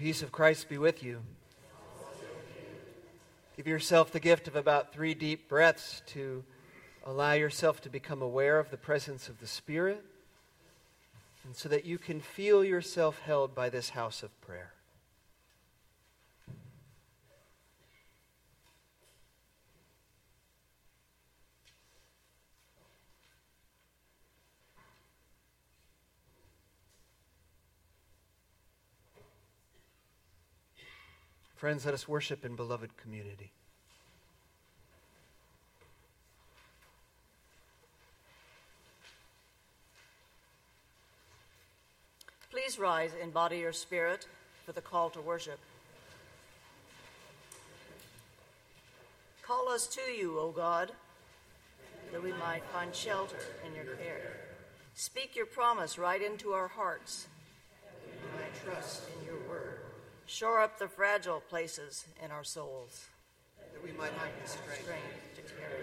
peace of Christ be with you. Give yourself the gift of about three deep breaths to allow yourself to become aware of the presence of the Spirit, and so that you can feel yourself held by this house of prayer. Friends, let us worship in beloved community. Please rise in body or spirit for the call to worship. Call us to you, O God, that we might find shelter in your care. Speak your promise right into our hearts, that we might trust in your word. Shore up the fragile places in our souls, that we might have the strength, to carry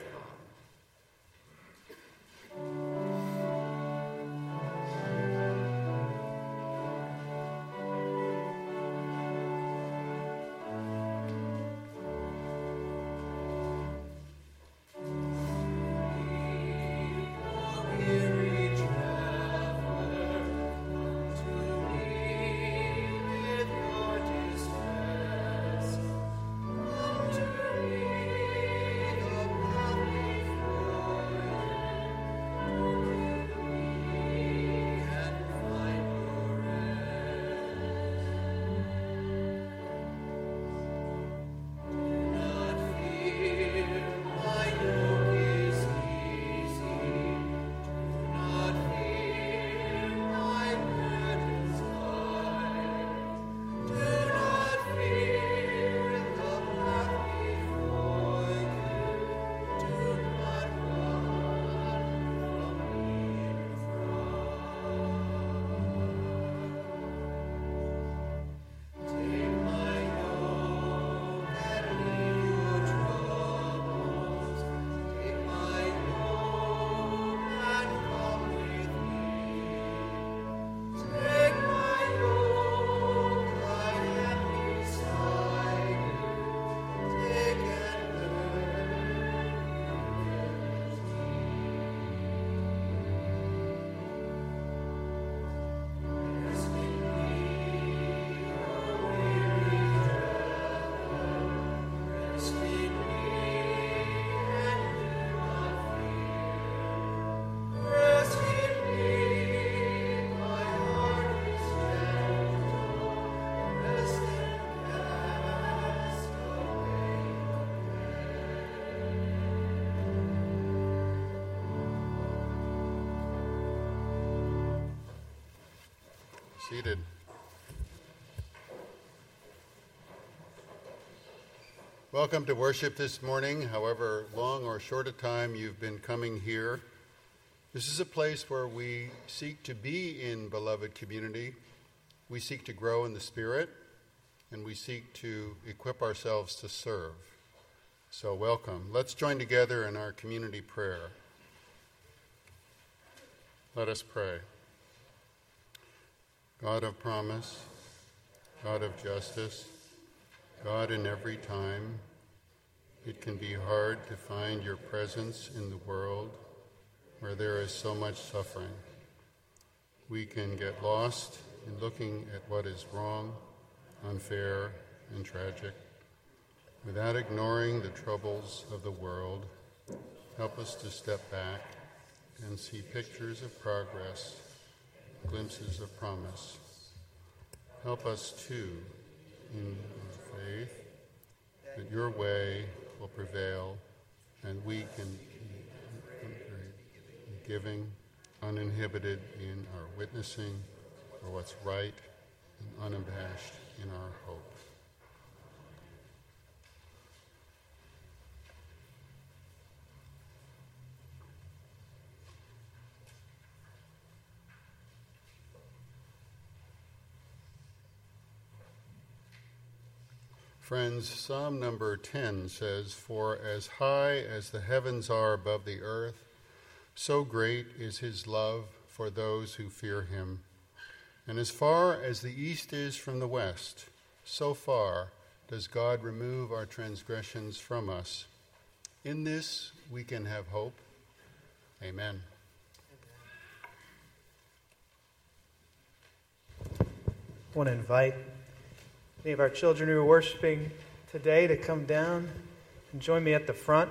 Welcome to worship this morning, however long or short a time you've been coming here. This is a place where we seek to be in beloved community. We seek to grow in the Spirit, and we seek to equip ourselves to serve. So, welcome. Let's join together in our community prayer. Let us pray. God of promise, God of justice, God in every time, it can be hard to find your presence in the world where there is so much suffering. We can get lost in looking at what is wrong, unfair, and tragic. Without ignoring the troubles of the world, help us to step back and see pictures of progress glimpses of promise. Help us too in faith that your way will prevail and we can be giving, uninhibited in our witnessing for what's right and unabashed in our hope. Friends, Psalm number 10 says, For as high as the heavens are above the earth, so great is his love for those who fear him. And as far as the east is from the west, so far does God remove our transgressions from us. In this we can have hope. Amen. I want to invite any of our children who are worshiping today to come down and join me at the front.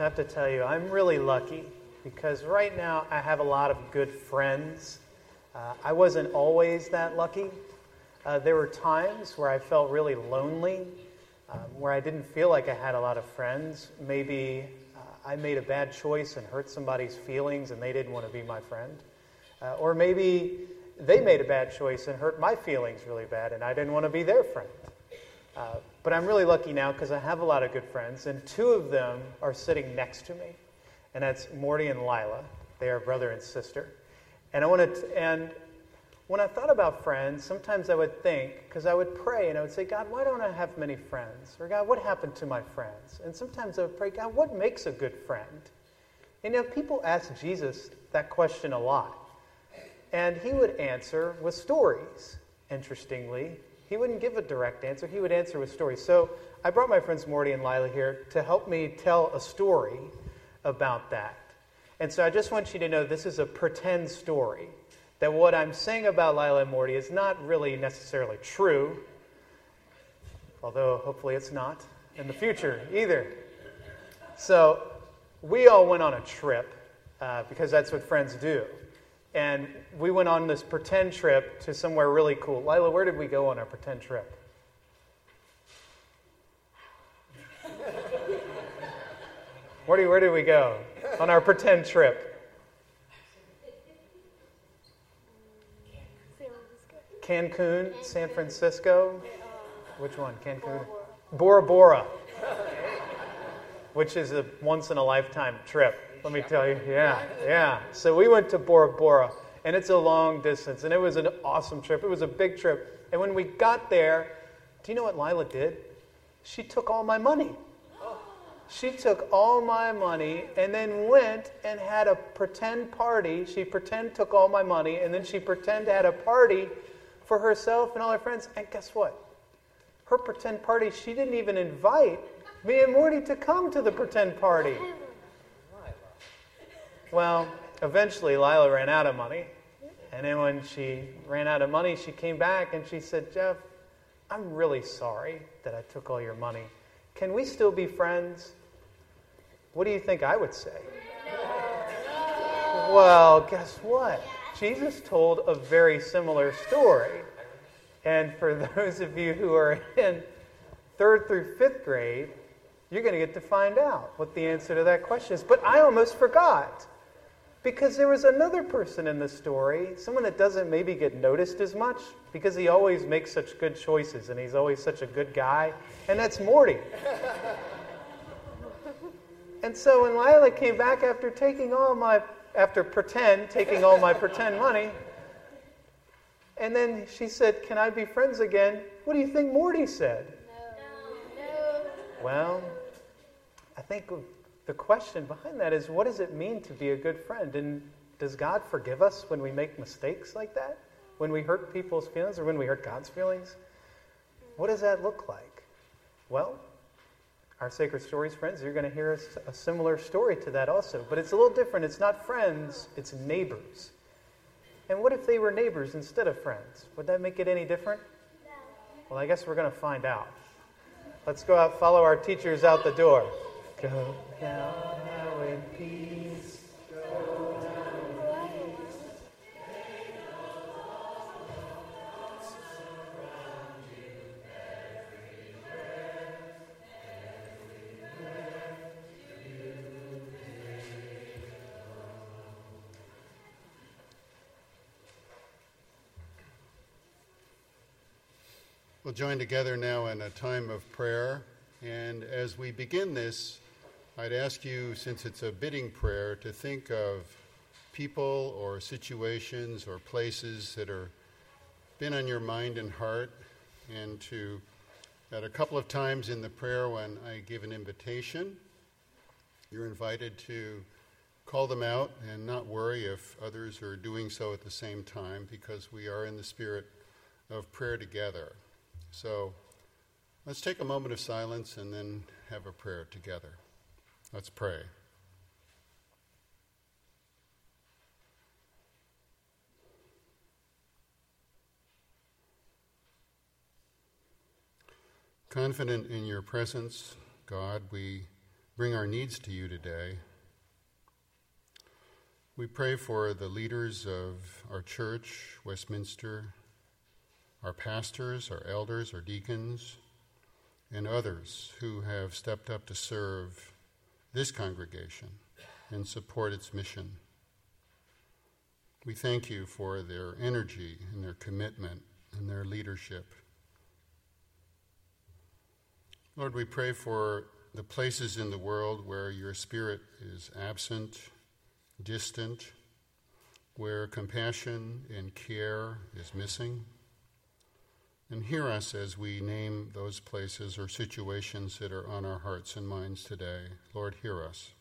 I have to tell you, I'm really lucky because right now I have a lot of good friends. Uh, I wasn't always that lucky. Uh, there were times where I felt really lonely, um, where I didn't feel like I had a lot of friends. Maybe uh, I made a bad choice and hurt somebody's feelings and they didn't want to be my friend. Uh, or maybe they made a bad choice and hurt my feelings really bad and I didn't want to be their friend. Uh, but I'm really lucky now because I have a lot of good friends, and two of them are sitting next to me, and that's Morty and Lila. They are brother and sister. And I wanted to, and when I thought about friends, sometimes I would think, because I would pray and I would say, God, why don't I have many friends? Or God, what happened to my friends? And sometimes I would pray, God, what makes a good friend? And you know, people ask Jesus that question a lot. And he would answer with stories, interestingly. He wouldn't give a direct answer, he would answer with stories. So I brought my friends Morty and Lila here to help me tell a story about that. And so I just want you to know this is a pretend story. That what I'm saying about Lila and Morty is not really necessarily true, although hopefully it's not in the future either. So we all went on a trip uh, because that's what friends do. And we went on this pretend trip to somewhere really cool. Lila, where did we go on our pretend trip? Do, where did we go on our pretend trip? Cancun, San Francisco. Which one? Cancun? Bora Bora, which is a once in a lifetime trip. Let me tell you. Yeah, yeah. So we went to Bora Bora, and it's a long distance, and it was an awesome trip. It was a big trip. And when we got there, do you know what Lila did? She took all my money. She took all my money and then went and had a pretend party. She pretend took all my money, and then she pretend had a party for herself and all her friends. And guess what? Her pretend party, she didn't even invite me and Morty to come to the pretend party. Well, eventually Lila ran out of money. And then when she ran out of money, she came back and she said, Jeff, I'm really sorry that I took all your money. Can we still be friends? What do you think I would say? Well, guess what? Jesus told a very similar story. And for those of you who are in third through fifth grade, you're going to get to find out what the answer to that question is. But I almost forgot. Because there was another person in the story, someone that doesn't maybe get noticed as much, because he always makes such good choices and he's always such a good guy, and that's Morty. And so when Lila came back after taking all my, after pretend, taking all my pretend money, and then she said, Can I be friends again? What do you think Morty said? No. no. Well, I think the question behind that is what does it mean to be a good friend? And does God forgive us when we make mistakes like that? When we hurt people's feelings or when we hurt God's feelings? What does that look like? Well, our Sacred Stories friends, you're going to hear a, a similar story to that also. But it's a little different. It's not friends, it's neighbors. And what if they were neighbors instead of friends? Would that make it any different? No. Well, I guess we're going to find out. Let's go out, follow our teachers out the door. Go now in peace. Join together now in a time of prayer. And as we begin this, I'd ask you, since it's a bidding prayer, to think of people or situations or places that are been on your mind and heart, and to, at a couple of times in the prayer when I give an invitation, you're invited to call them out and not worry if others are doing so at the same time because we are in the spirit of prayer together. So let's take a moment of silence and then have a prayer together. Let's pray. Confident in your presence, God, we bring our needs to you today. We pray for the leaders of our church, Westminster, our pastors, our elders, our deacons, and others who have stepped up to serve this congregation and support its mission. We thank you for their energy and their commitment and their leadership. Lord, we pray for the places in the world where your spirit is absent, distant, where compassion and care is missing. And hear us as we name those places or situations that are on our hearts and minds today. Lord, hear us.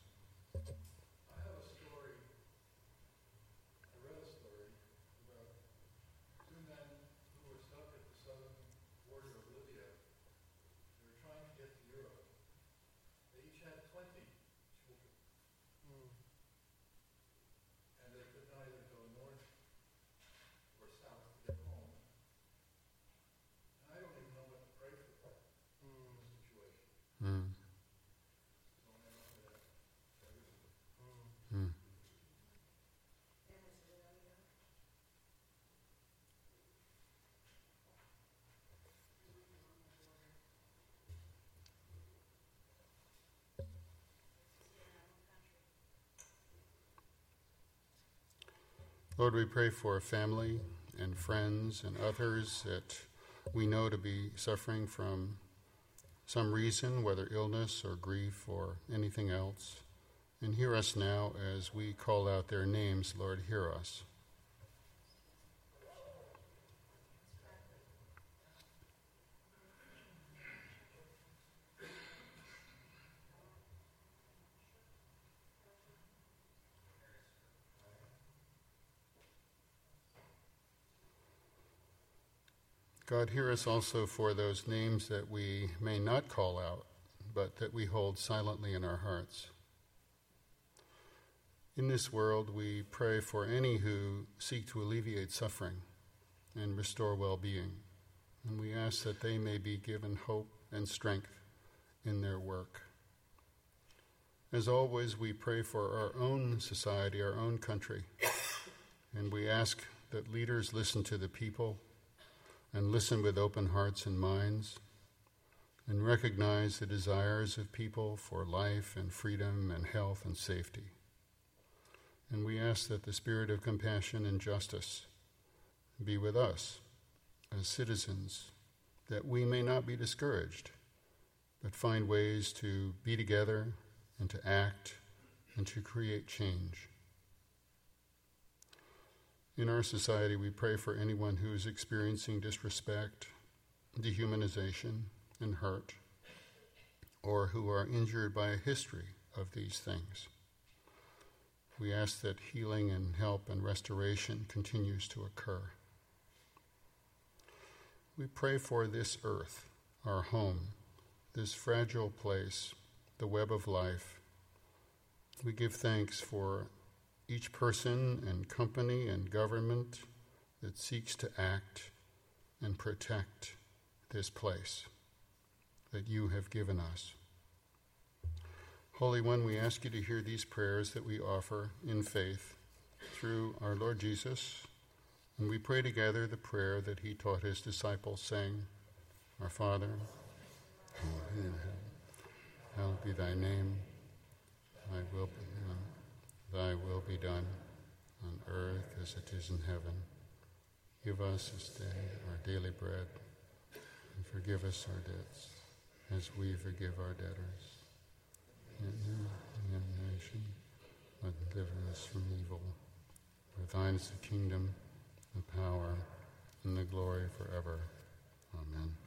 Lord, we pray for family and friends and others that we know to be suffering from some reason, whether illness or grief or anything else. And hear us now as we call out their names. Lord, hear us. God, hear us also for those names that we may not call out, but that we hold silently in our hearts. In this world, we pray for any who seek to alleviate suffering and restore well being. And we ask that they may be given hope and strength in their work. As always, we pray for our own society, our own country. And we ask that leaders listen to the people and listen with open hearts and minds and recognize the desires of people for life and freedom and health and safety. And we ask that the spirit of compassion and justice be with us as citizens, that we may not be discouraged, but find ways to be together and to act and to create change. In our society, we pray for anyone who is experiencing disrespect, dehumanization, and hurt, or who are injured by a history of these things. We ask that healing and help and restoration continues to occur. We pray for this earth, our home, this fragile place, the web of life. We give thanks for each person and company and government that seeks to act and protect this place that you have given us. Holy One, we ask you to hear these prayers that we offer in faith through our Lord Jesus. And we pray together the prayer that he taught his disciples, saying, Our Father, hallowed be thy name, thy will be done Thy will be done on earth as it is in heaven. Give us this day our daily bread, and forgive us our debts, as we forgive our debtors. And damnation, but deliver us from evil. For thine is the kingdom, the power, and the glory forever. Amen.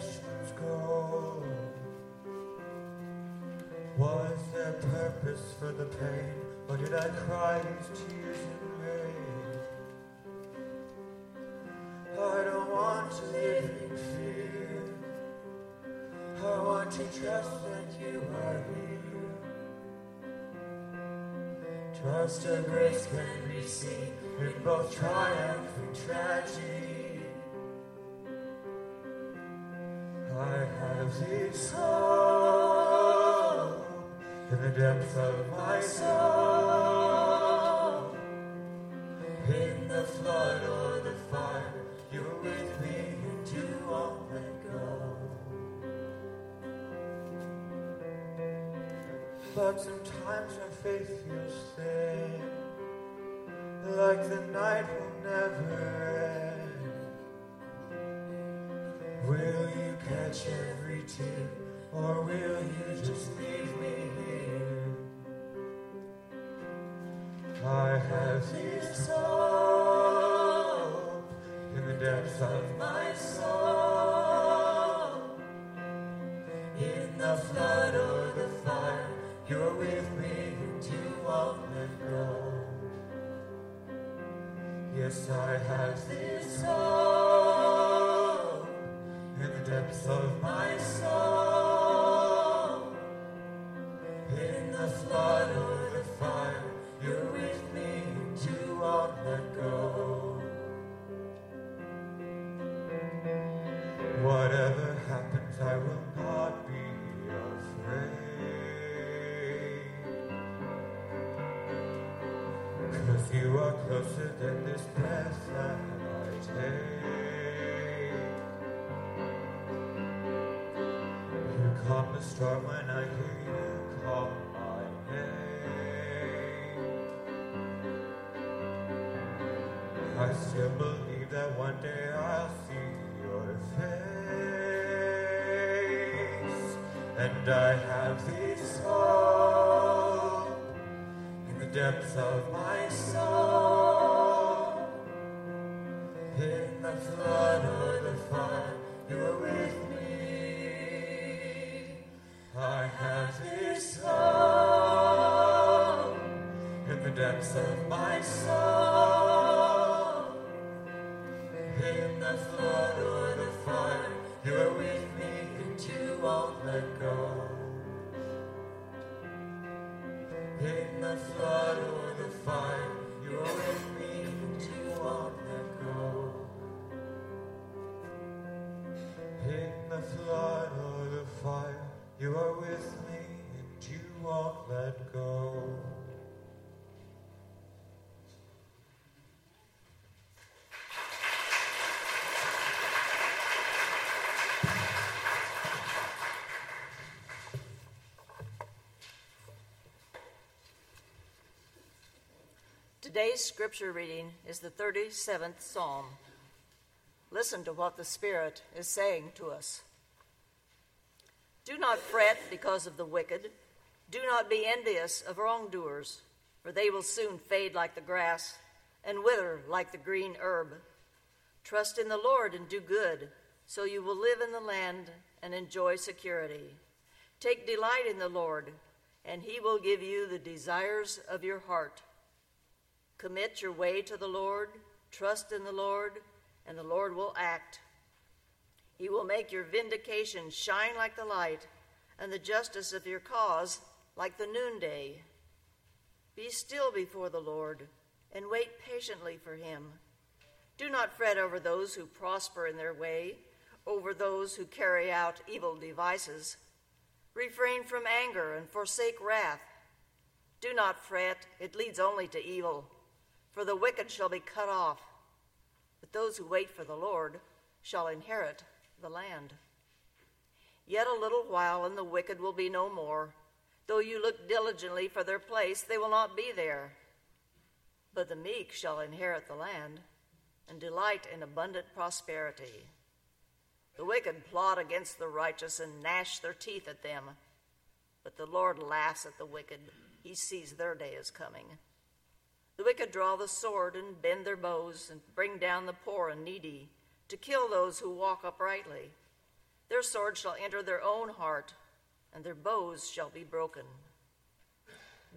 Questions go. Was there purpose for the pain, or did I cry these tears in vain? I don't want to live in fear. I want to trust that you are here. Trust and grace can be seen in both triumph and tragedy. In the depths of my soul. Yes, I have this hope the when I hear you call my name. I still believe that one day I'll see your face. And I have this hope in the depths of my soul. In the flood or the fire, you are with me. I have this hope in the depths of my soul. Today's scripture reading is the 37th Psalm. Listen to what the Spirit is saying to us. Do not fret because of the wicked. Do not be envious of wrongdoers, for they will soon fade like the grass and wither like the green herb. Trust in the Lord and do good, so you will live in the land and enjoy security. Take delight in the Lord, and he will give you the desires of your heart. Commit your way to the Lord, trust in the Lord, and the Lord will act. He will make your vindication shine like the light, and the justice of your cause like the noonday. Be still before the Lord and wait patiently for him. Do not fret over those who prosper in their way, over those who carry out evil devices. Refrain from anger and forsake wrath. Do not fret, it leads only to evil, for the wicked shall be cut off. But those who wait for the Lord shall inherit the land. Yet a little while, and the wicked will be no more. Though you look diligently for their place, they will not be there. But the meek shall inherit the land and delight in abundant prosperity. The wicked plot against the righteous and gnash their teeth at them. But the Lord laughs at the wicked. He sees their day is coming. The wicked draw the sword and bend their bows and bring down the poor and needy to kill those who walk uprightly. Their sword shall enter their own heart, and their bows shall be broken.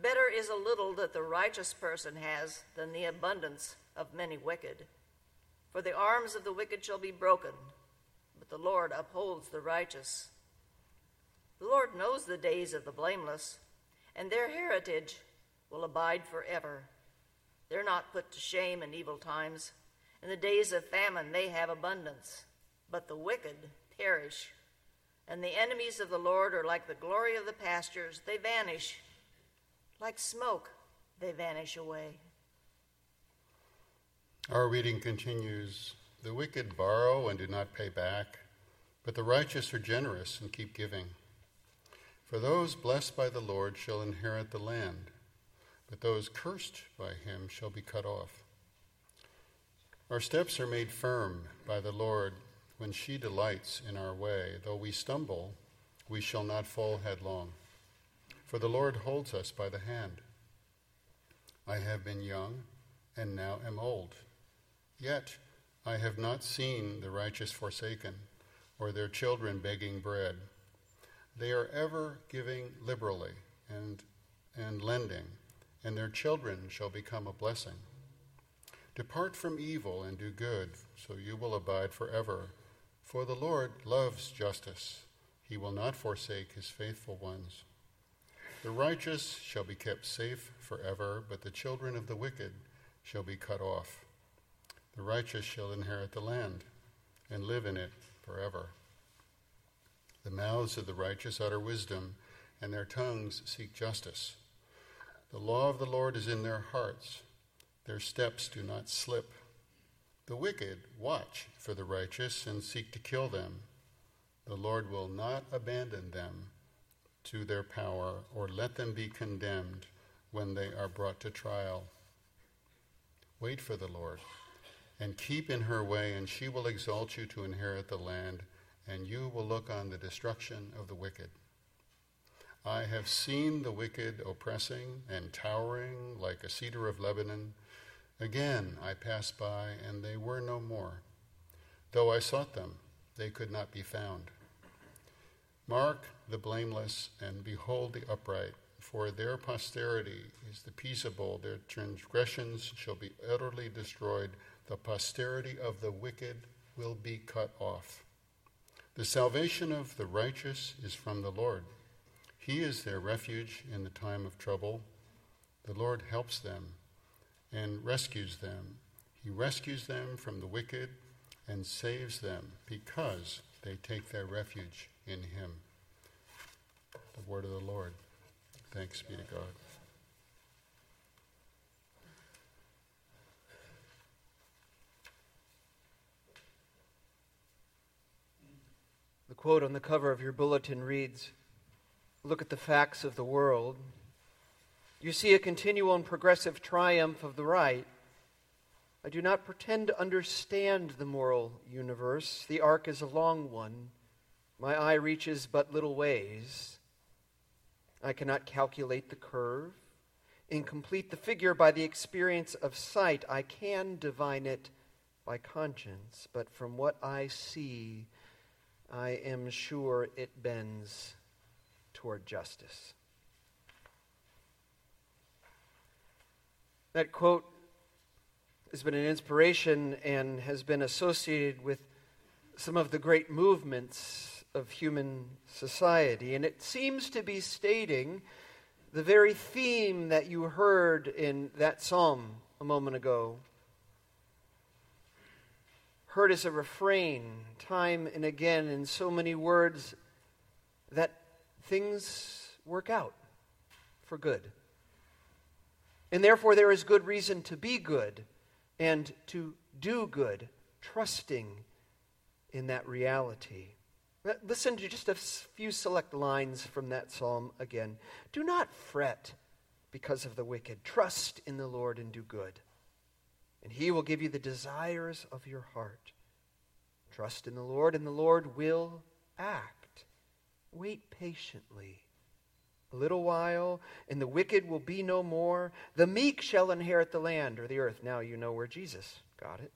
Better is a little that the righteous person has than the abundance of many wicked. For the arms of the wicked shall be broken, but the Lord upholds the righteous. The Lord knows the days of the blameless, and their heritage will abide forever. They're not put to shame in evil times. In the days of famine, they have abundance, but the wicked perish. And the enemies of the Lord are like the glory of the pastures, they vanish. Like smoke, they vanish away. Our reading continues The wicked borrow and do not pay back, but the righteous are generous and keep giving. For those blessed by the Lord shall inherit the land, but those cursed by him shall be cut off. Our steps are made firm by the Lord when she delights in our way. Though we stumble, we shall not fall headlong. For the Lord holds us by the hand. I have been young and now am old. Yet I have not seen the righteous forsaken, or their children begging bread. They are ever giving liberally and, and lending, and their children shall become a blessing. Depart from evil and do good, so you will abide forever. For the Lord loves justice. He will not forsake his faithful ones. The righteous shall be kept safe forever, but the children of the wicked shall be cut off. The righteous shall inherit the land and live in it forever. The mouths of the righteous utter wisdom, and their tongues seek justice. The law of the Lord is in their hearts, their steps do not slip. The wicked watch for the righteous and seek to kill them. The Lord will not abandon them to their power or let them be condemned when they are brought to trial. Wait for the Lord and keep in her way, and she will exalt you to inherit the land, and you will look on the destruction of the wicked. I have seen the wicked oppressing and towering like a cedar of Lebanon. Again I passed by, and they were no more. Though I sought them, they could not be found. Mark the blameless, and behold the upright, for their posterity is the peaceable. Their transgressions shall be utterly destroyed the posterity of the wicked will be cut off. The salvation of the righteous is from the Lord. He is their refuge in the time of trouble. The Lord helps them and rescues them. He rescues them from the wicked and saves them because they take their refuge in Him. The word of the Lord. Thanks be to God. The quote on the cover of your bulletin reads Look at the facts of the world. You see a continual and progressive triumph of the right. I do not pretend to understand the moral universe. The arc is a long one. My eye reaches but little ways. I cannot calculate the curve and complete the figure by the experience of sight. I can divine it by conscience, but from what I see, I am sure it bends toward justice. That quote has been an inspiration and has been associated with some of the great movements of human society. And it seems to be stating the very theme that you heard in that psalm a moment ago, heard as a refrain time and again in so many words that things work out for good. And therefore, there is good reason to be good and to do good, trusting in that reality. Listen to just a few select lines from that psalm again. Do not fret because of the wicked. Trust in the Lord and do good, and he will give you the desires of your heart. Trust in the Lord, and the Lord will act. Wait patiently a little while, and the wicked will be no more. The meek shall inherit the land or the earth. Now you know where Jesus got it.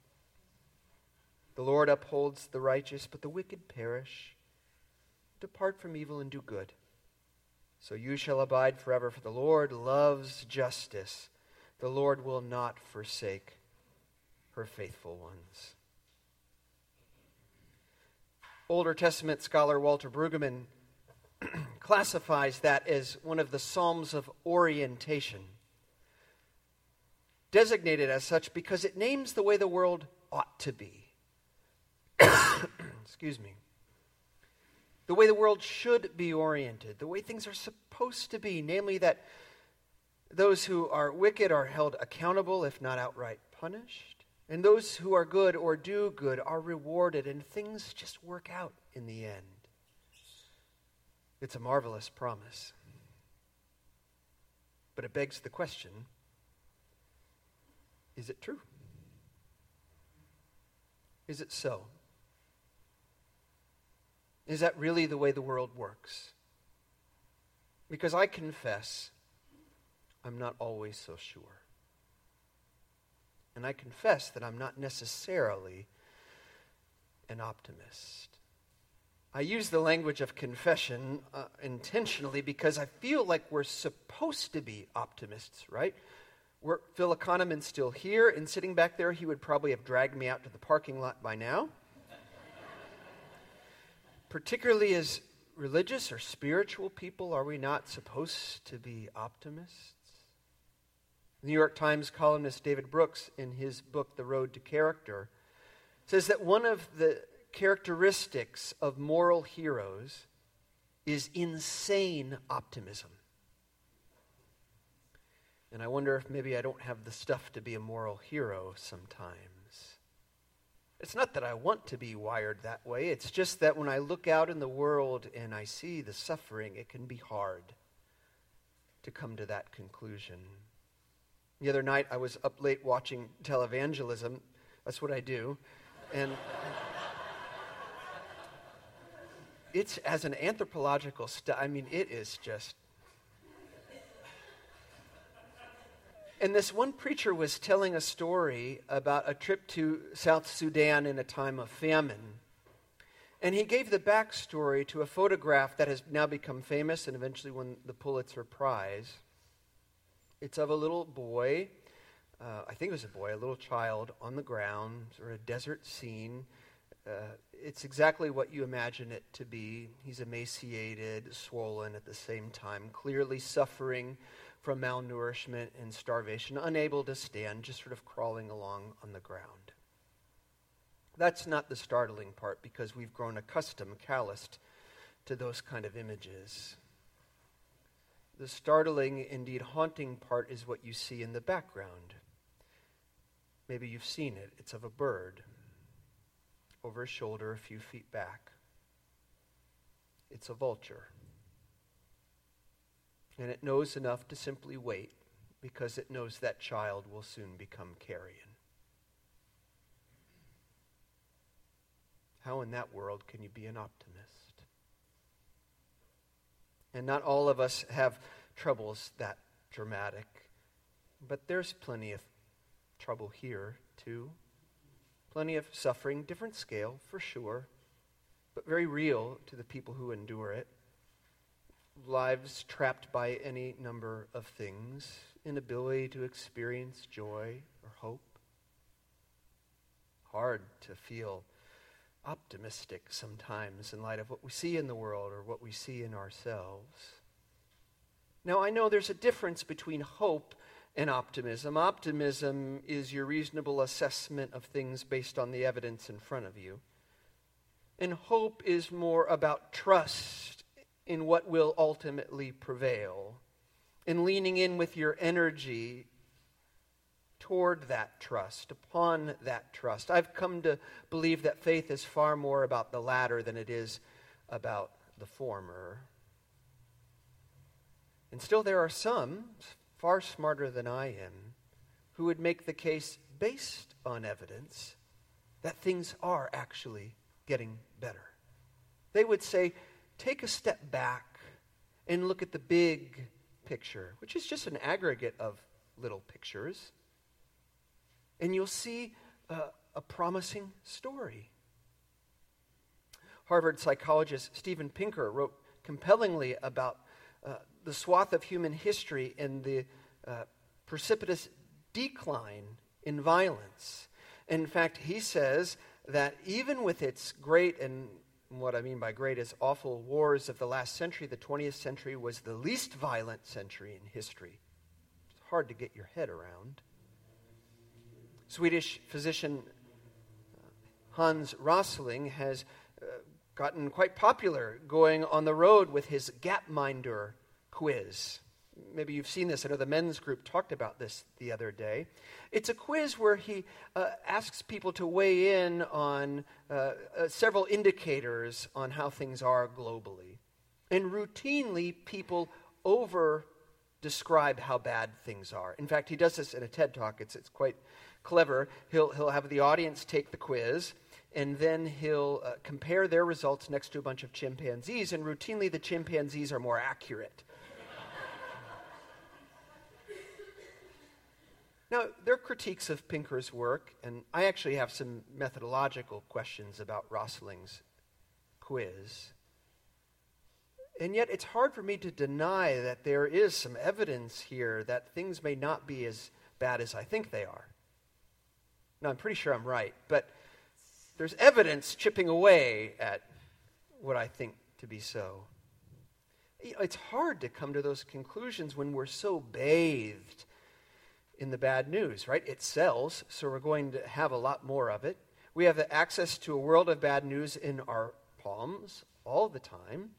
The Lord upholds the righteous, but the wicked perish. Depart from evil and do good. So you shall abide forever, for the Lord loves justice. The Lord will not forsake her faithful ones. Older Testament scholar Walter Brueggemann classifies that as one of the Psalms of orientation, designated as such because it names the way the world ought to be. Excuse me. The way the world should be oriented, the way things are supposed to be, namely that those who are wicked are held accountable, if not outright punished, and those who are good or do good are rewarded, and things just work out in the end. It's a marvelous promise. But it begs the question is it true? Is it so? Is that really the way the world works? Because I confess I'm not always so sure. And I confess that I'm not necessarily an optimist. I use the language of confession uh, intentionally because I feel like we're supposed to be optimists, right? Were Phil Economan still here and sitting back there, he would probably have dragged me out to the parking lot by now. Particularly as religious or spiritual people, are we not supposed to be optimists? The New York Times columnist David Brooks, in his book, The Road to Character, says that one of the characteristics of moral heroes is insane optimism. And I wonder if maybe I don't have the stuff to be a moral hero sometimes. It's not that I want to be wired that way, it's just that when I look out in the world and I see the suffering, it can be hard to come to that conclusion. The other night, I was up late watching televangelism. That's what I do. And it's as an anthropological study, I mean, it is just. And this one preacher was telling a story about a trip to South Sudan in a time of famine. And he gave the backstory to a photograph that has now become famous and eventually won the Pulitzer Prize. It's of a little boy, uh, I think it was a boy, a little child on the ground, or a desert scene. Uh, it's exactly what you imagine it to be. He's emaciated, swollen at the same time, clearly suffering from malnourishment and starvation, unable to stand, just sort of crawling along on the ground. That's not the startling part because we've grown accustomed, calloused to those kind of images. The startling, indeed haunting part is what you see in the background. Maybe you've seen it. It's of a bird over his shoulder a few feet back. It's a vulture. And it knows enough to simply wait because it knows that child will soon become carrion. How in that world can you be an optimist? And not all of us have troubles that dramatic, but there's plenty of trouble here, too. Plenty of suffering, different scale for sure, but very real to the people who endure it. Lives trapped by any number of things, inability to experience joy or hope. Hard to feel optimistic sometimes in light of what we see in the world or what we see in ourselves. Now, I know there's a difference between hope and optimism. Optimism is your reasonable assessment of things based on the evidence in front of you. And hope is more about trust in what will ultimately prevail, and leaning in with your energy toward that trust, upon that trust. I've come to believe that faith is far more about the latter than it is about the former. And still, there are some, far smarter than I am, who would make the case based on evidence that things are actually getting better. They would say, take a step back and look at the big picture, which is just an aggregate of little pictures, and you'll see a promising story. Harvard psychologist Steven Pinker wrote compellingly about uh, the swath of human history and the uh, precipitous decline in violence. In fact, he says that even with its great, and what I mean by great is awful wars of the last century, the 20th century was the least violent century in history. It's hard to get your head around. Swedish physician uh, Hans Rosling has uh, gotten quite popular going on the road with his Gapminder quiz. Maybe you've seen this. I know the men's group talked about this the other day. It's a quiz where he uh, asks people to weigh in on uh, uh, several indicators on how things are globally. And routinely, people over describe how bad things are. In fact, he does this in a TED talk. It's, it's quite clever. He'll, he'll have the audience take the quiz, and then he'll uh, compare their results next to a bunch of chimpanzees, and routinely the chimpanzees are more accurate. Now, there are critiques of Pinker's work, and I actually have some methodological questions about Rosling's quiz. And yet, it's hard for me to deny that there is some evidence here that things may not be as bad as I think they are. Now, I'm pretty sure I'm right, but there's evidence chipping away at what I think to be so. It's hard to come to those conclusions when we're so bathed in the bad news, right? It sells, so we're going to have a lot more of it. We have access to a world of bad news in our palms all the time.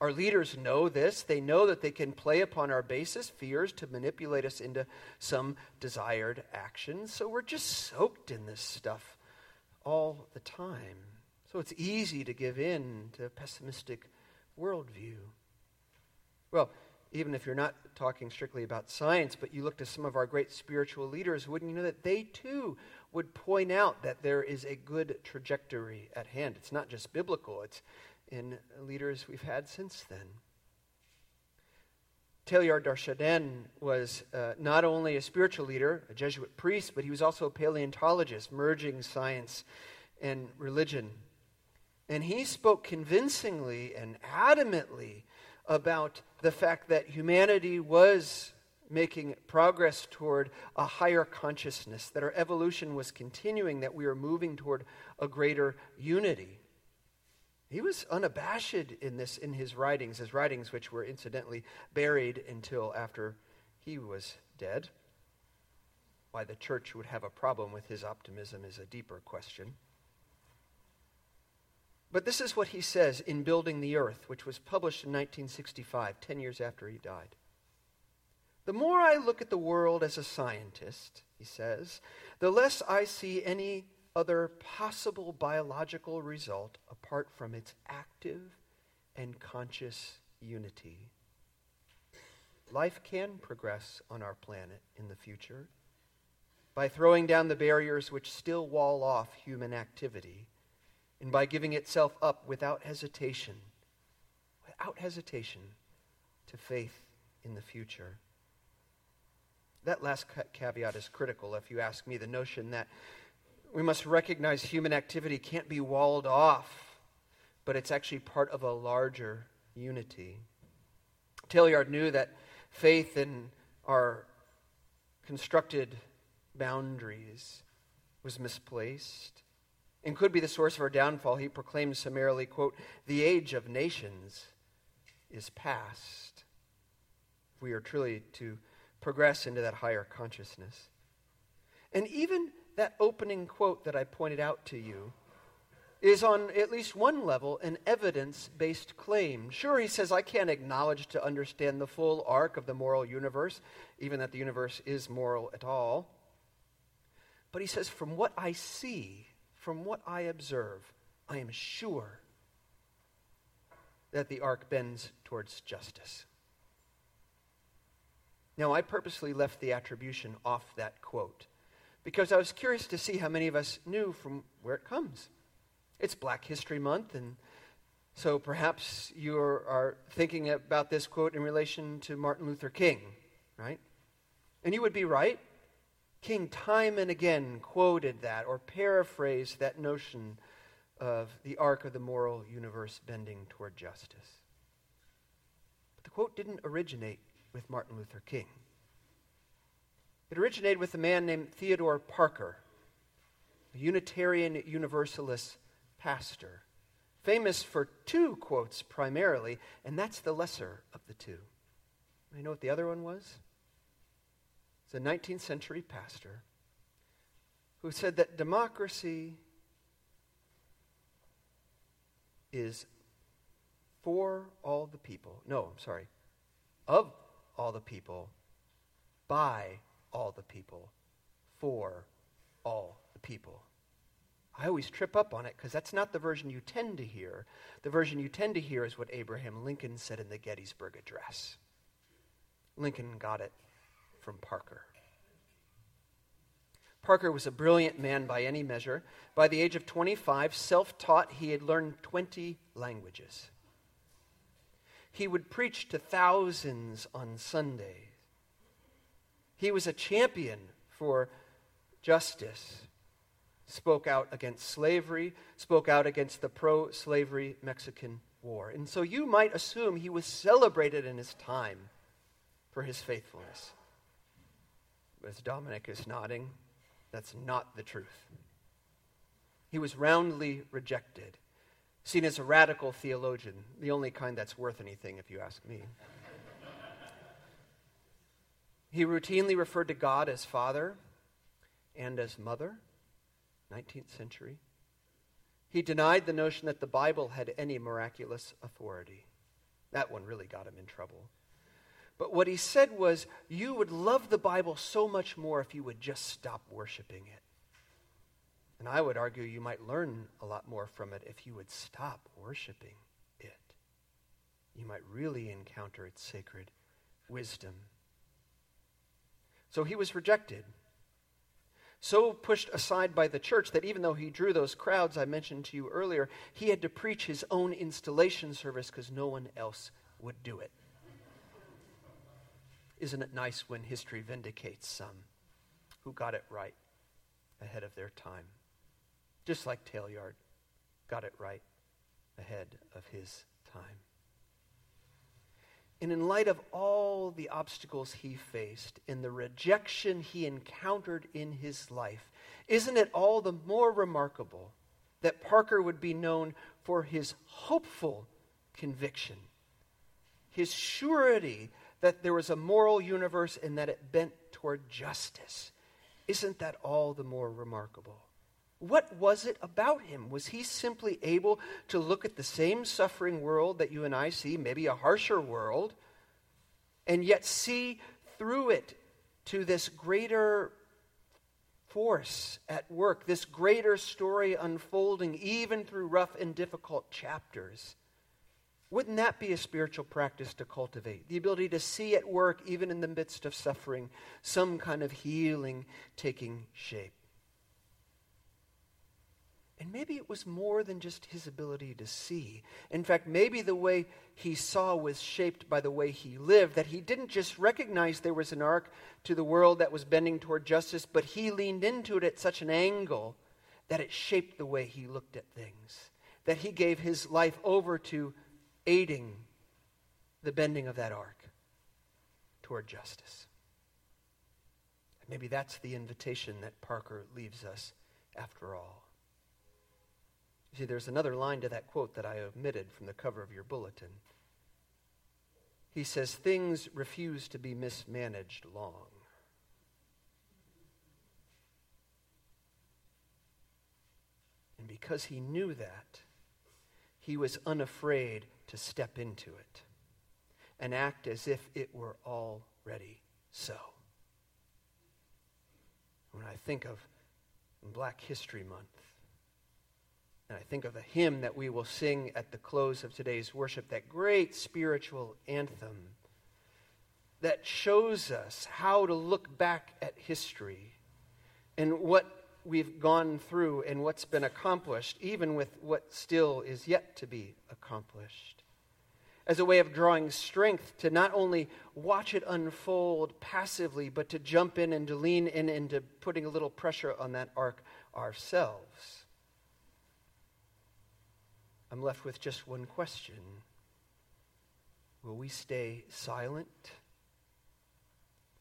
Our leaders know this. They know that they can play upon our basis fears to manipulate us into some desired action. So we're just soaked in this stuff all the time. So it's easy to give in to a pessimistic worldview. Well, even if you're not talking strictly about science, but you look to some of our great spiritual leaders, wouldn't you know that they too would point out that there is a good trajectory at hand? It's not just biblical, it's in leaders we've had since then. Teilhard de Chardin was uh, not only a spiritual leader, a Jesuit priest, but he was also a paleontologist, merging science and religion. And he spoke convincingly and adamantly about the fact that humanity was making progress toward a higher consciousness, that our evolution was continuing, that we were moving toward a greater unity. He was unabashed in this in his writings, his writings which were incidentally buried until after he was dead. Why the church would have a problem with his optimism is a deeper question. But this is what he says in Building the Earth, which was published in 1965, 10 years after he died. The more I look at the world as a scientist, he says, the less I see any other possible biological result apart from its active and conscious unity. Life can progress on our planet in the future by throwing down the barriers which still wall off human activity and by giving itself up without hesitation, without hesitation, to faith in the future. That last caveat is critical, if you ask me. The notion that we must recognize human activity can't be walled off, but it's actually part of a larger unity. Teilhard knew that faith in our constructed boundaries was misplaced and could be the source of our downfall. He proclaimed summarily, quote, the age of nations is past. If we are truly to progress into that higher consciousness. And even that opening quote that I pointed out to you is on at least one level an evidence based claim. Sure, he says, I can't acknowledge to understand the full arc of the moral universe, even that the universe is moral at all. But he says, from what I see, from what I observe, I am sure that the arc bends towards justice. Now, I purposely left the attribution off that quote because I was curious to see how many of us knew from where it comes. It's Black History Month, and so perhaps you are thinking about this quote in relation to Martin Luther King, right? And you would be right. King time and again quoted that or paraphrased that notion of the arc of the moral universe bending toward justice. But the quote didn't originate with Martin Luther King. It originated with a man named Theodore Parker, a Unitarian Universalist pastor, famous for two quotes primarily, and that's the lesser of the two. You know what the other one was? It's a 19th century pastor who said that democracy is for all the people. No, I'm sorry. Of all the people, by all the people, for all the people. I always trip up on it because that's not the version you tend to hear. The version you tend to hear is what Abraham Lincoln said in the Gettysburg Address. Lincoln got it from Parker. Parker was a brilliant man by any measure. By the age of 25, self taught, he had learned 20 languages. He would preach to thousands on Sundays. He was a champion for justice, spoke out against slavery, spoke out against the pro slavery Mexican War. And so you might assume he was celebrated in his time for his faithfulness. As Dominic is nodding, that's not the truth. He was roundly rejected, seen as a radical theologian, the only kind that's worth anything, if you ask me. He routinely referred to God as Father and as Mother, 19th century. He denied the notion that the Bible had any miraculous authority. That one really got him in trouble. But what he said was, You would love the Bible so much more if you would just stop worshiping it. And I would argue you might learn a lot more from it if you would stop worshiping it. You might really encounter its sacred wisdom. So he was rejected. So pushed aside by the church that even though he drew those crowds I mentioned to you earlier, he had to preach his own installation service because no one else would do it. Isn't it nice when history vindicates some who got it right ahead of their time? Just like Teilhard got it right ahead of his time. And in light of all the obstacles he faced and the rejection he encountered in his life, isn't it all the more remarkable that Parker would be known for his hopeful conviction, his surety that there was a moral universe and that it bent toward justice. Isn't that all the more remarkable? What was it about him? Was he simply able to look at the same suffering world that you and I see, maybe a harsher world, and yet see through it to this greater force at work, this greater story unfolding even through rough and difficult chapters? Wouldn't that be a spiritual practice to cultivate? The ability to see at work, even in the midst of suffering, some kind of healing taking shape. And maybe it was more than just his ability to see. In fact, maybe the way he saw was shaped by the way he lived, that he didn't just recognize there was an arc to the world that was bending toward justice, but he leaned into it at such an angle that it shaped the way he looked at things, that he gave his life over to aiding the bending of that arc toward justice. Maybe that's the invitation that Parker leaves us after all. You see, there's another line to that quote that I omitted from the cover of your bulletin. He says, Things refuse to be mismanaged long. And because he knew that, he was unafraid to step into it and act as if it were already so. When I think of Black History Month, and I think of the hymn that we will sing at the close of today's worship, that great spiritual anthem that shows us how to look back at history and what we've gone through and what's been accomplished, even with what still is yet to be accomplished, as a way of drawing strength to not only watch it unfold passively, but to jump in and to lean in into putting a little pressure on that arc ourselves. I'm left with just one question Will we stay silent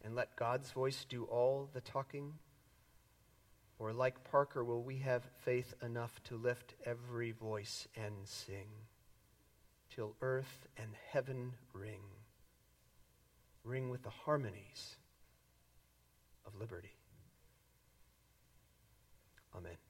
and let God's voice do all the talking? Or, like Parker, will we have faith enough to lift every voice and sing till earth and heaven ring? Ring with the harmonies of liberty. Amen.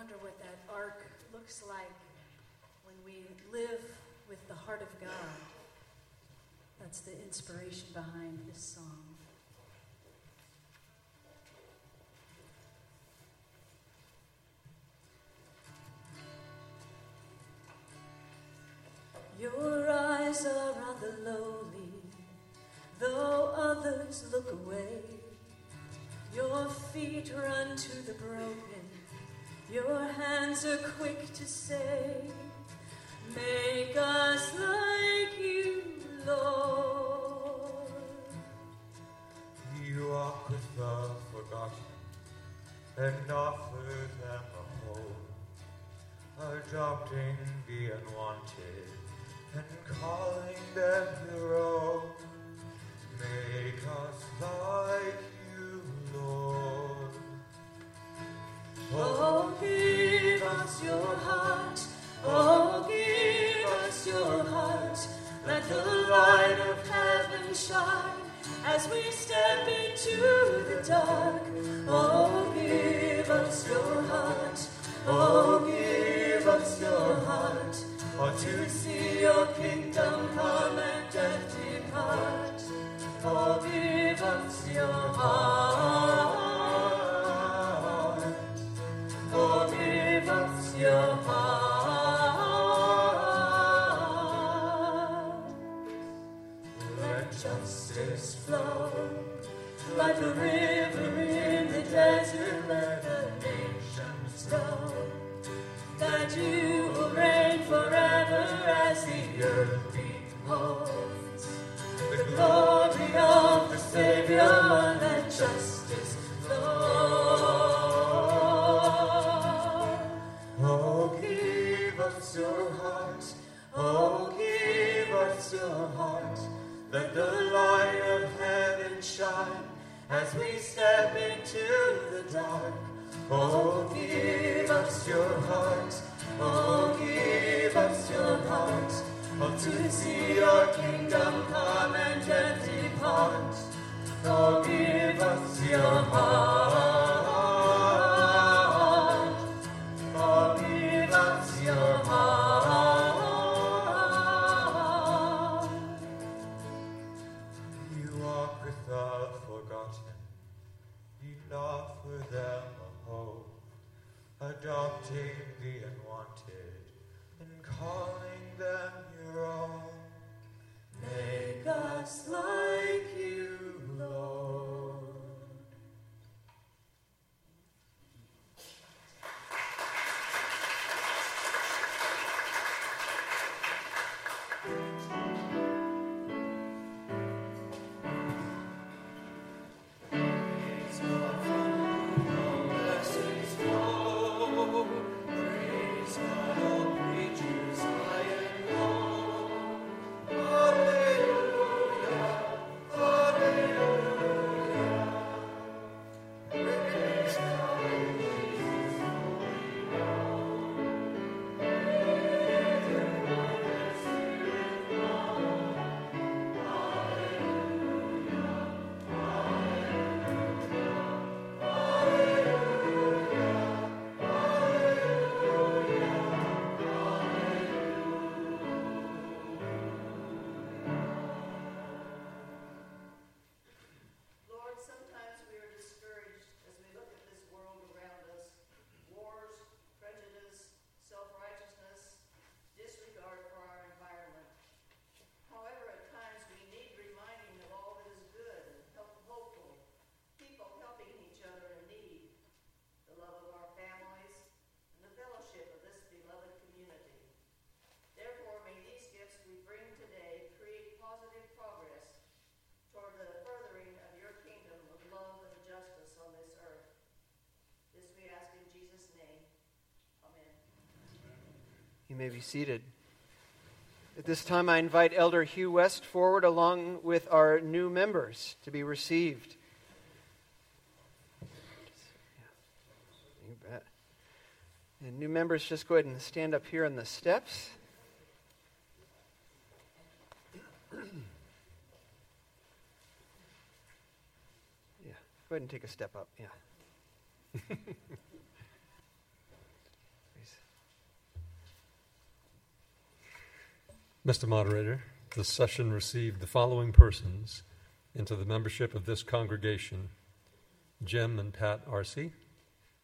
Wonder what that arc looks like when we live with the heart of God. That's the inspiration behind this song. Your eyes are on the lowly, though others look away. Your feet run to the broken your hands are quick to say, Make us like you, Lord. You with the forgotten and offer them a home, adopting the unwanted and calling them your own. Make us like you, Lord. Oh, give us your heart. Oh, give us your heart. Let the light of heaven shine as we step into the dark. Oh, give us your heart. Oh, give us your heart. Oh, to see your kingdom come and death depart. Oh, give us your heart. Like a river in the desert, let the nations know that you will reign forever as the earth beholds the glory of the Savior and justice Lord. Oh, give us your heart. Oh, give us your heart. Let the light of heaven shine as we step into the dark. Oh, give us your heart. Oh, give us your heart. Oh, to see your kingdom come and death depart. Oh, give us your heart. May be seated. At this time, I invite Elder Hugh West forward along with our new members to be received. You bet. And new members, just go ahead and stand up here on the steps. Yeah, go ahead and take a step up. Yeah. Please. Mr. Moderator, the session received the following persons into the membership of this congregation Jim and Pat Arcey,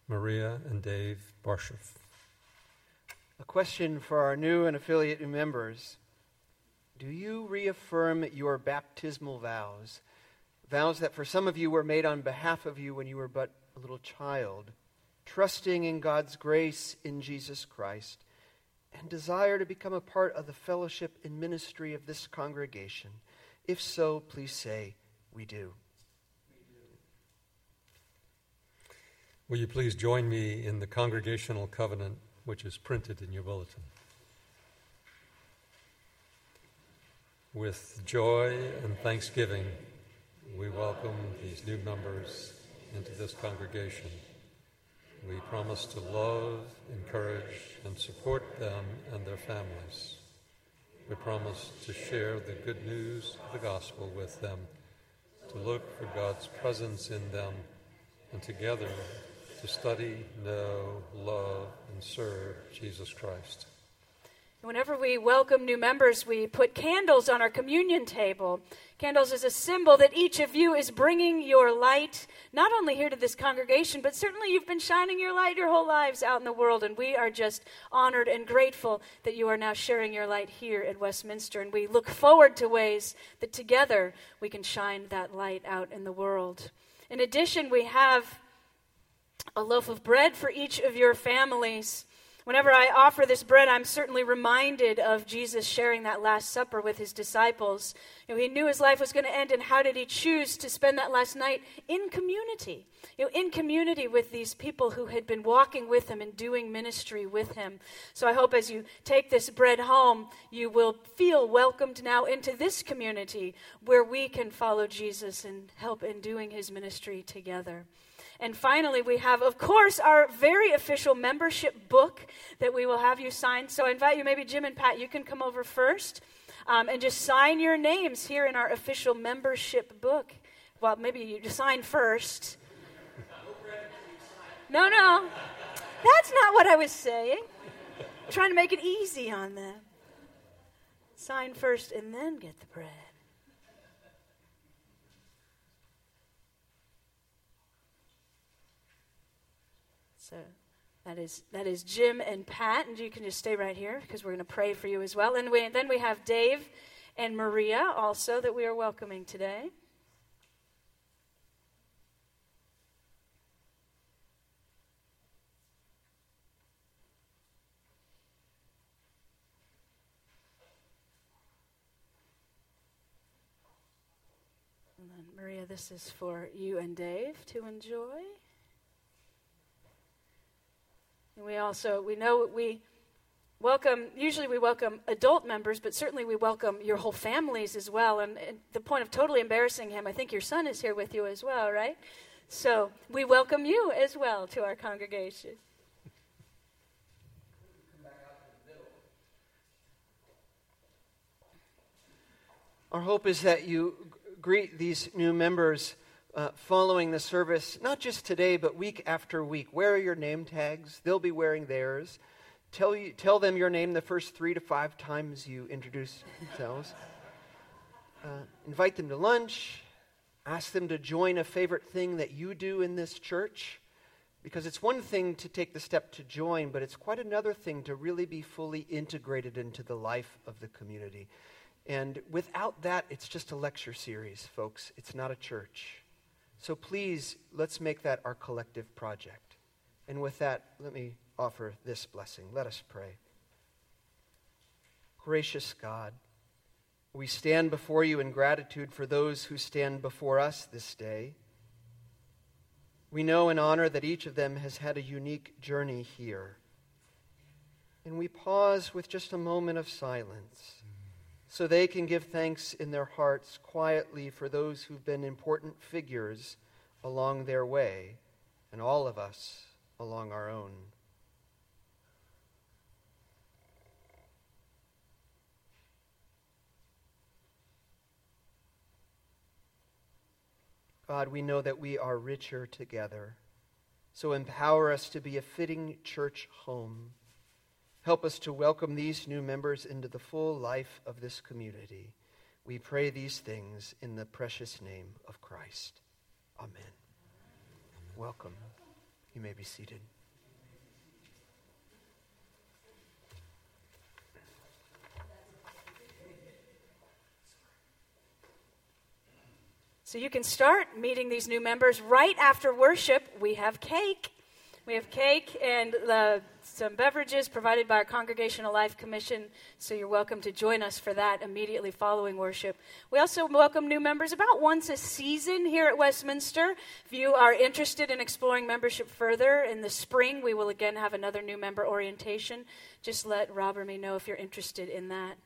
Maria and Dave Barshoff. A question for our new and affiliate new members. Do you reaffirm your baptismal vows? Vows that for some of you were made on behalf of you when you were but a little child, trusting in God's grace in Jesus Christ, and desire to become a part of the fellowship and ministry of this congregation? If so, please say, We do. Will you please join me in the congregational covenant which is printed in your bulletin? With joy and thanksgiving, we welcome these new members into this congregation. We promise to love, encourage, and support them and their families. We promise to share the good news of the gospel with them, to look for God's presence in them, and together to study, know, love, and serve Jesus Christ. Whenever we welcome new members, we put candles on our communion table. Candles is a symbol that each of you is bringing your light, not only here to this congregation, but certainly you've been shining your light your whole lives out in the world. And we are just honored and grateful that you are now sharing your light here at Westminster. And we look forward to ways that together we can shine that light out in the world. In addition, we have a loaf of bread for each of your families. Whenever I offer this bread, I'm certainly reminded of Jesus sharing that Last Supper with his disciples. You know, he knew his life was going to end, and how did he choose to spend that last night? In community. You know, in community with these people who had been walking with him and doing ministry with him. So I hope as you take this bread home, you will feel welcomed now into this community where we can follow Jesus and help in doing his ministry together. And finally, we have, of course, our very official membership book that we will have you sign. So I invite you, maybe Jim and Pat, you can come over first um, and just sign your names here in our official membership book. Well, maybe you sign first. No, no. That's not what I was saying. I'm trying to make it easy on them. Sign first and then get the bread. So that is that is Jim and Pat, and you can just stay right here because we're going to pray for you as well. And we, then we have Dave and Maria also that we are welcoming today. And then Maria, this is for you and Dave to enjoy. And we also, we know we welcome, usually we welcome adult members, but certainly we welcome your whole families as well. And, and the point of totally embarrassing him, I think your son is here with you as well, right? So we welcome you as well to our congregation. Our hope is that you greet these new members uh, following the service, not just today, but week after week. Wear your name tags, they'll be wearing theirs. Tell, you, tell them your name the first three to five times you introduce yourselves. Uh, invite them to lunch. Ask them to join a favorite thing that you do in this church. Because it's one thing to take the step to join, but it's quite another thing to really be fully integrated into the life of the community. And without that, it's just a lecture series, folks. It's not a church. So please, let's make that our collective project. And with that, let me offer this blessing. Let us pray. Gracious God, we stand before you in gratitude for those who stand before us this day. We know and honor that each of them has had a unique journey here. And we pause with just a moment of silence so they can give thanks in their hearts quietly for those who've been important figures along their way, and all of us along our own. God, we know that we are richer together. So empower us to be a fitting church home. Help us to welcome these new members into the full life of this community. We pray these things in the precious name of Christ. Amen. Welcome. You may be seated. So you can start meeting these new members right after worship. We have cake. We have cake and the, some beverages provided by our Congregational Life Commission, so you're welcome to join us for that immediately following worship. We also welcome new members about once a season here at Westminster. If you are interested in exploring membership further, in the spring we will again have another new member orientation. Just let Rob or me know if you're interested in that.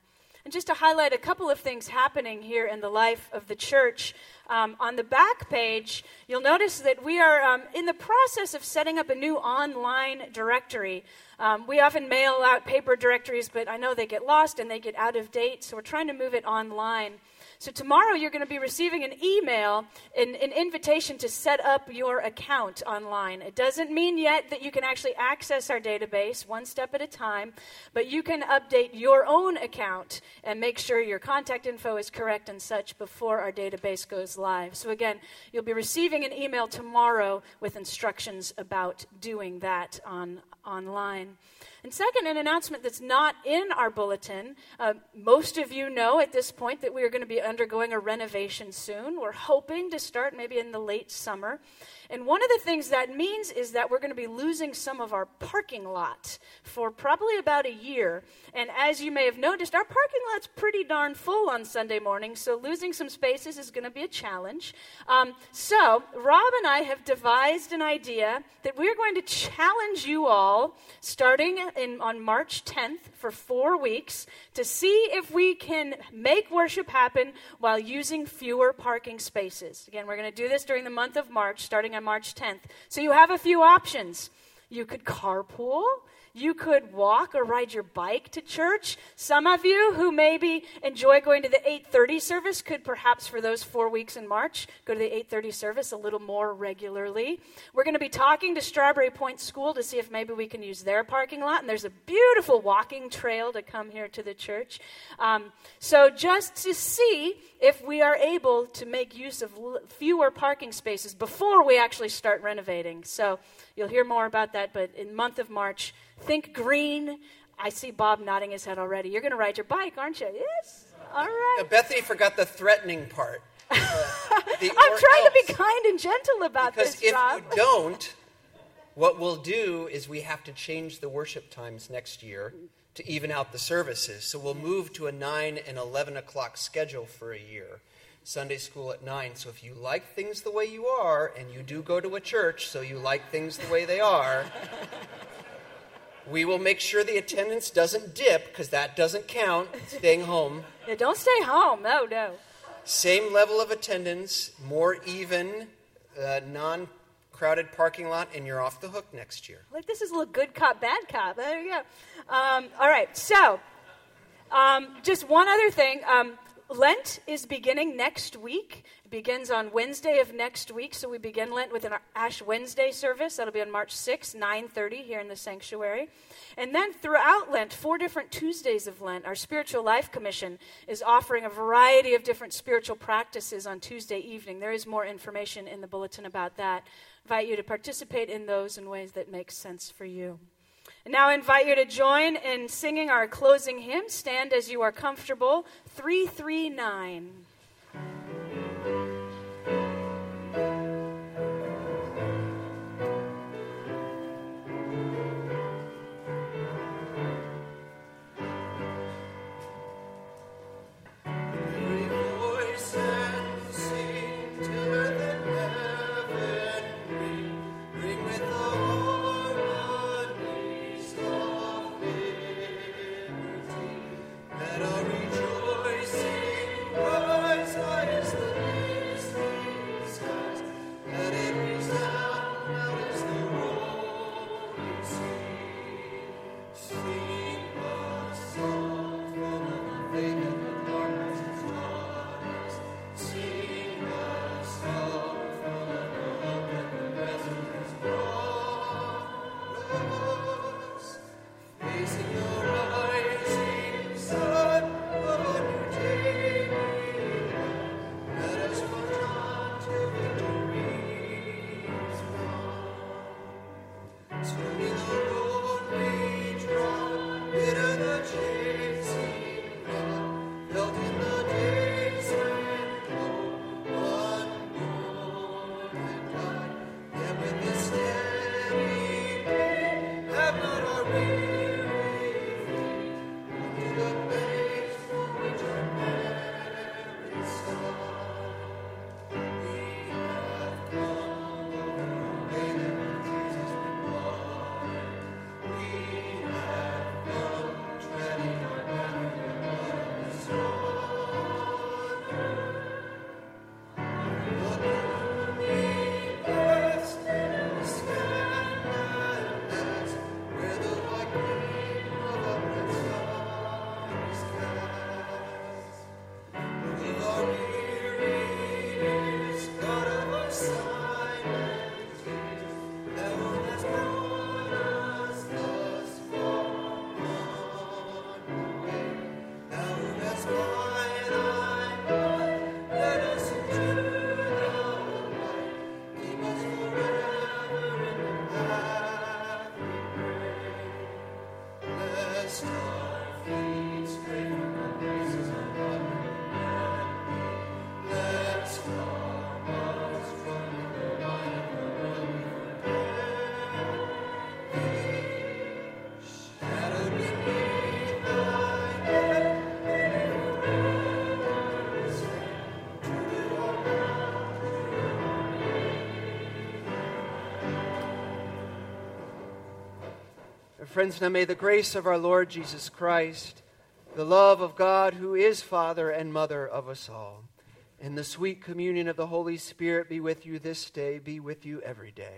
And just to highlight a couple of things happening here in the life of the church, um, on the back page, you'll notice that we are um, in the process of setting up a new online directory. Um, we often mail out paper directories, but I know they get lost and they get out of date, so we're trying to move it online. So tomorrow you're going to be receiving an email, an, an invitation to set up your account online. It doesn't mean yet that you can actually access our database one step at a time, but you can update your own account and make sure your contact info is correct and such before our database goes live. So again, you'll be receiving an email tomorrow with instructions about doing that on online. And second, an announcement that's not in our bulletin. Uh, most of you know at this point that we are going to be undergoing a renovation soon. We're hoping to start maybe in the late summer. And one of the things that means is that we're going to be losing some of our parking lot for probably about a year. And as you may have noticed, our parking lot's pretty darn full on Sunday morning, so losing some spaces is going to be a challenge. Um, so, Rob and I have devised an idea that we're going to challenge you all starting in, on March 10th for four weeks to see if we can make worship happen while using fewer parking spaces. Again, we're going to do this during the month of March, starting on March 10th. So you have a few options. You could carpool. You could walk or ride your bike to church. Some of you who maybe enjoy going to the 8:30 service could perhaps for those 4 weeks in March go to the 8:30 service a little more regularly. We're going to be talking to Strawberry Point School to see if maybe we can use their parking lot and there's a beautiful walking trail to come here to the church. Um, so just to see if we are able to make use of l- fewer parking spaces before we actually start renovating. So you'll hear more about that but in month of March Think green. I see Bob nodding his head already. You're going to ride your bike, aren't you? Yes. All right. Now, Bethany forgot the threatening part. Uh, the I'm trying to be kind and gentle about this, Because this, if Rob. you don't, what we'll do is we have to change the worship times next year to even out the services. So we'll move to a 9 and 11 o'clock schedule for a year. Sunday school at 9. So if you like things the way you are, and you do go to a church, so you like things the way they are, we will make sure the attendance doesn't dip, because that doesn't count, staying home. Yeah, don't stay home. No, no. Same level of attendance, more even, uh, non crowded parking lot, and you're off the hook next year. Like this is a little good cop, bad cop. There you go. Um, all right. So, um, just one other thing. Um, Lent is beginning next week. It begins on Wednesday of next week. So we begin Lent with an Ash Wednesday service. That'll be on March 6th, 9:30 here in the sanctuary. And then throughout Lent, four different Tuesdays of Lent, our Spiritual Life Commission is offering a variety of different spiritual practices on Tuesday evening. There is more information in the bulletin about that. Invite you to participate in those in ways that make sense for you. And now I invite you to join in singing our closing hymn. Stand as you are comfortable. 339. Friends, now may the grace of our Lord Jesus Christ, the love of God, who is Father and Mother of us all, and the sweet communion of the Holy Spirit be with you this day, be with you every day.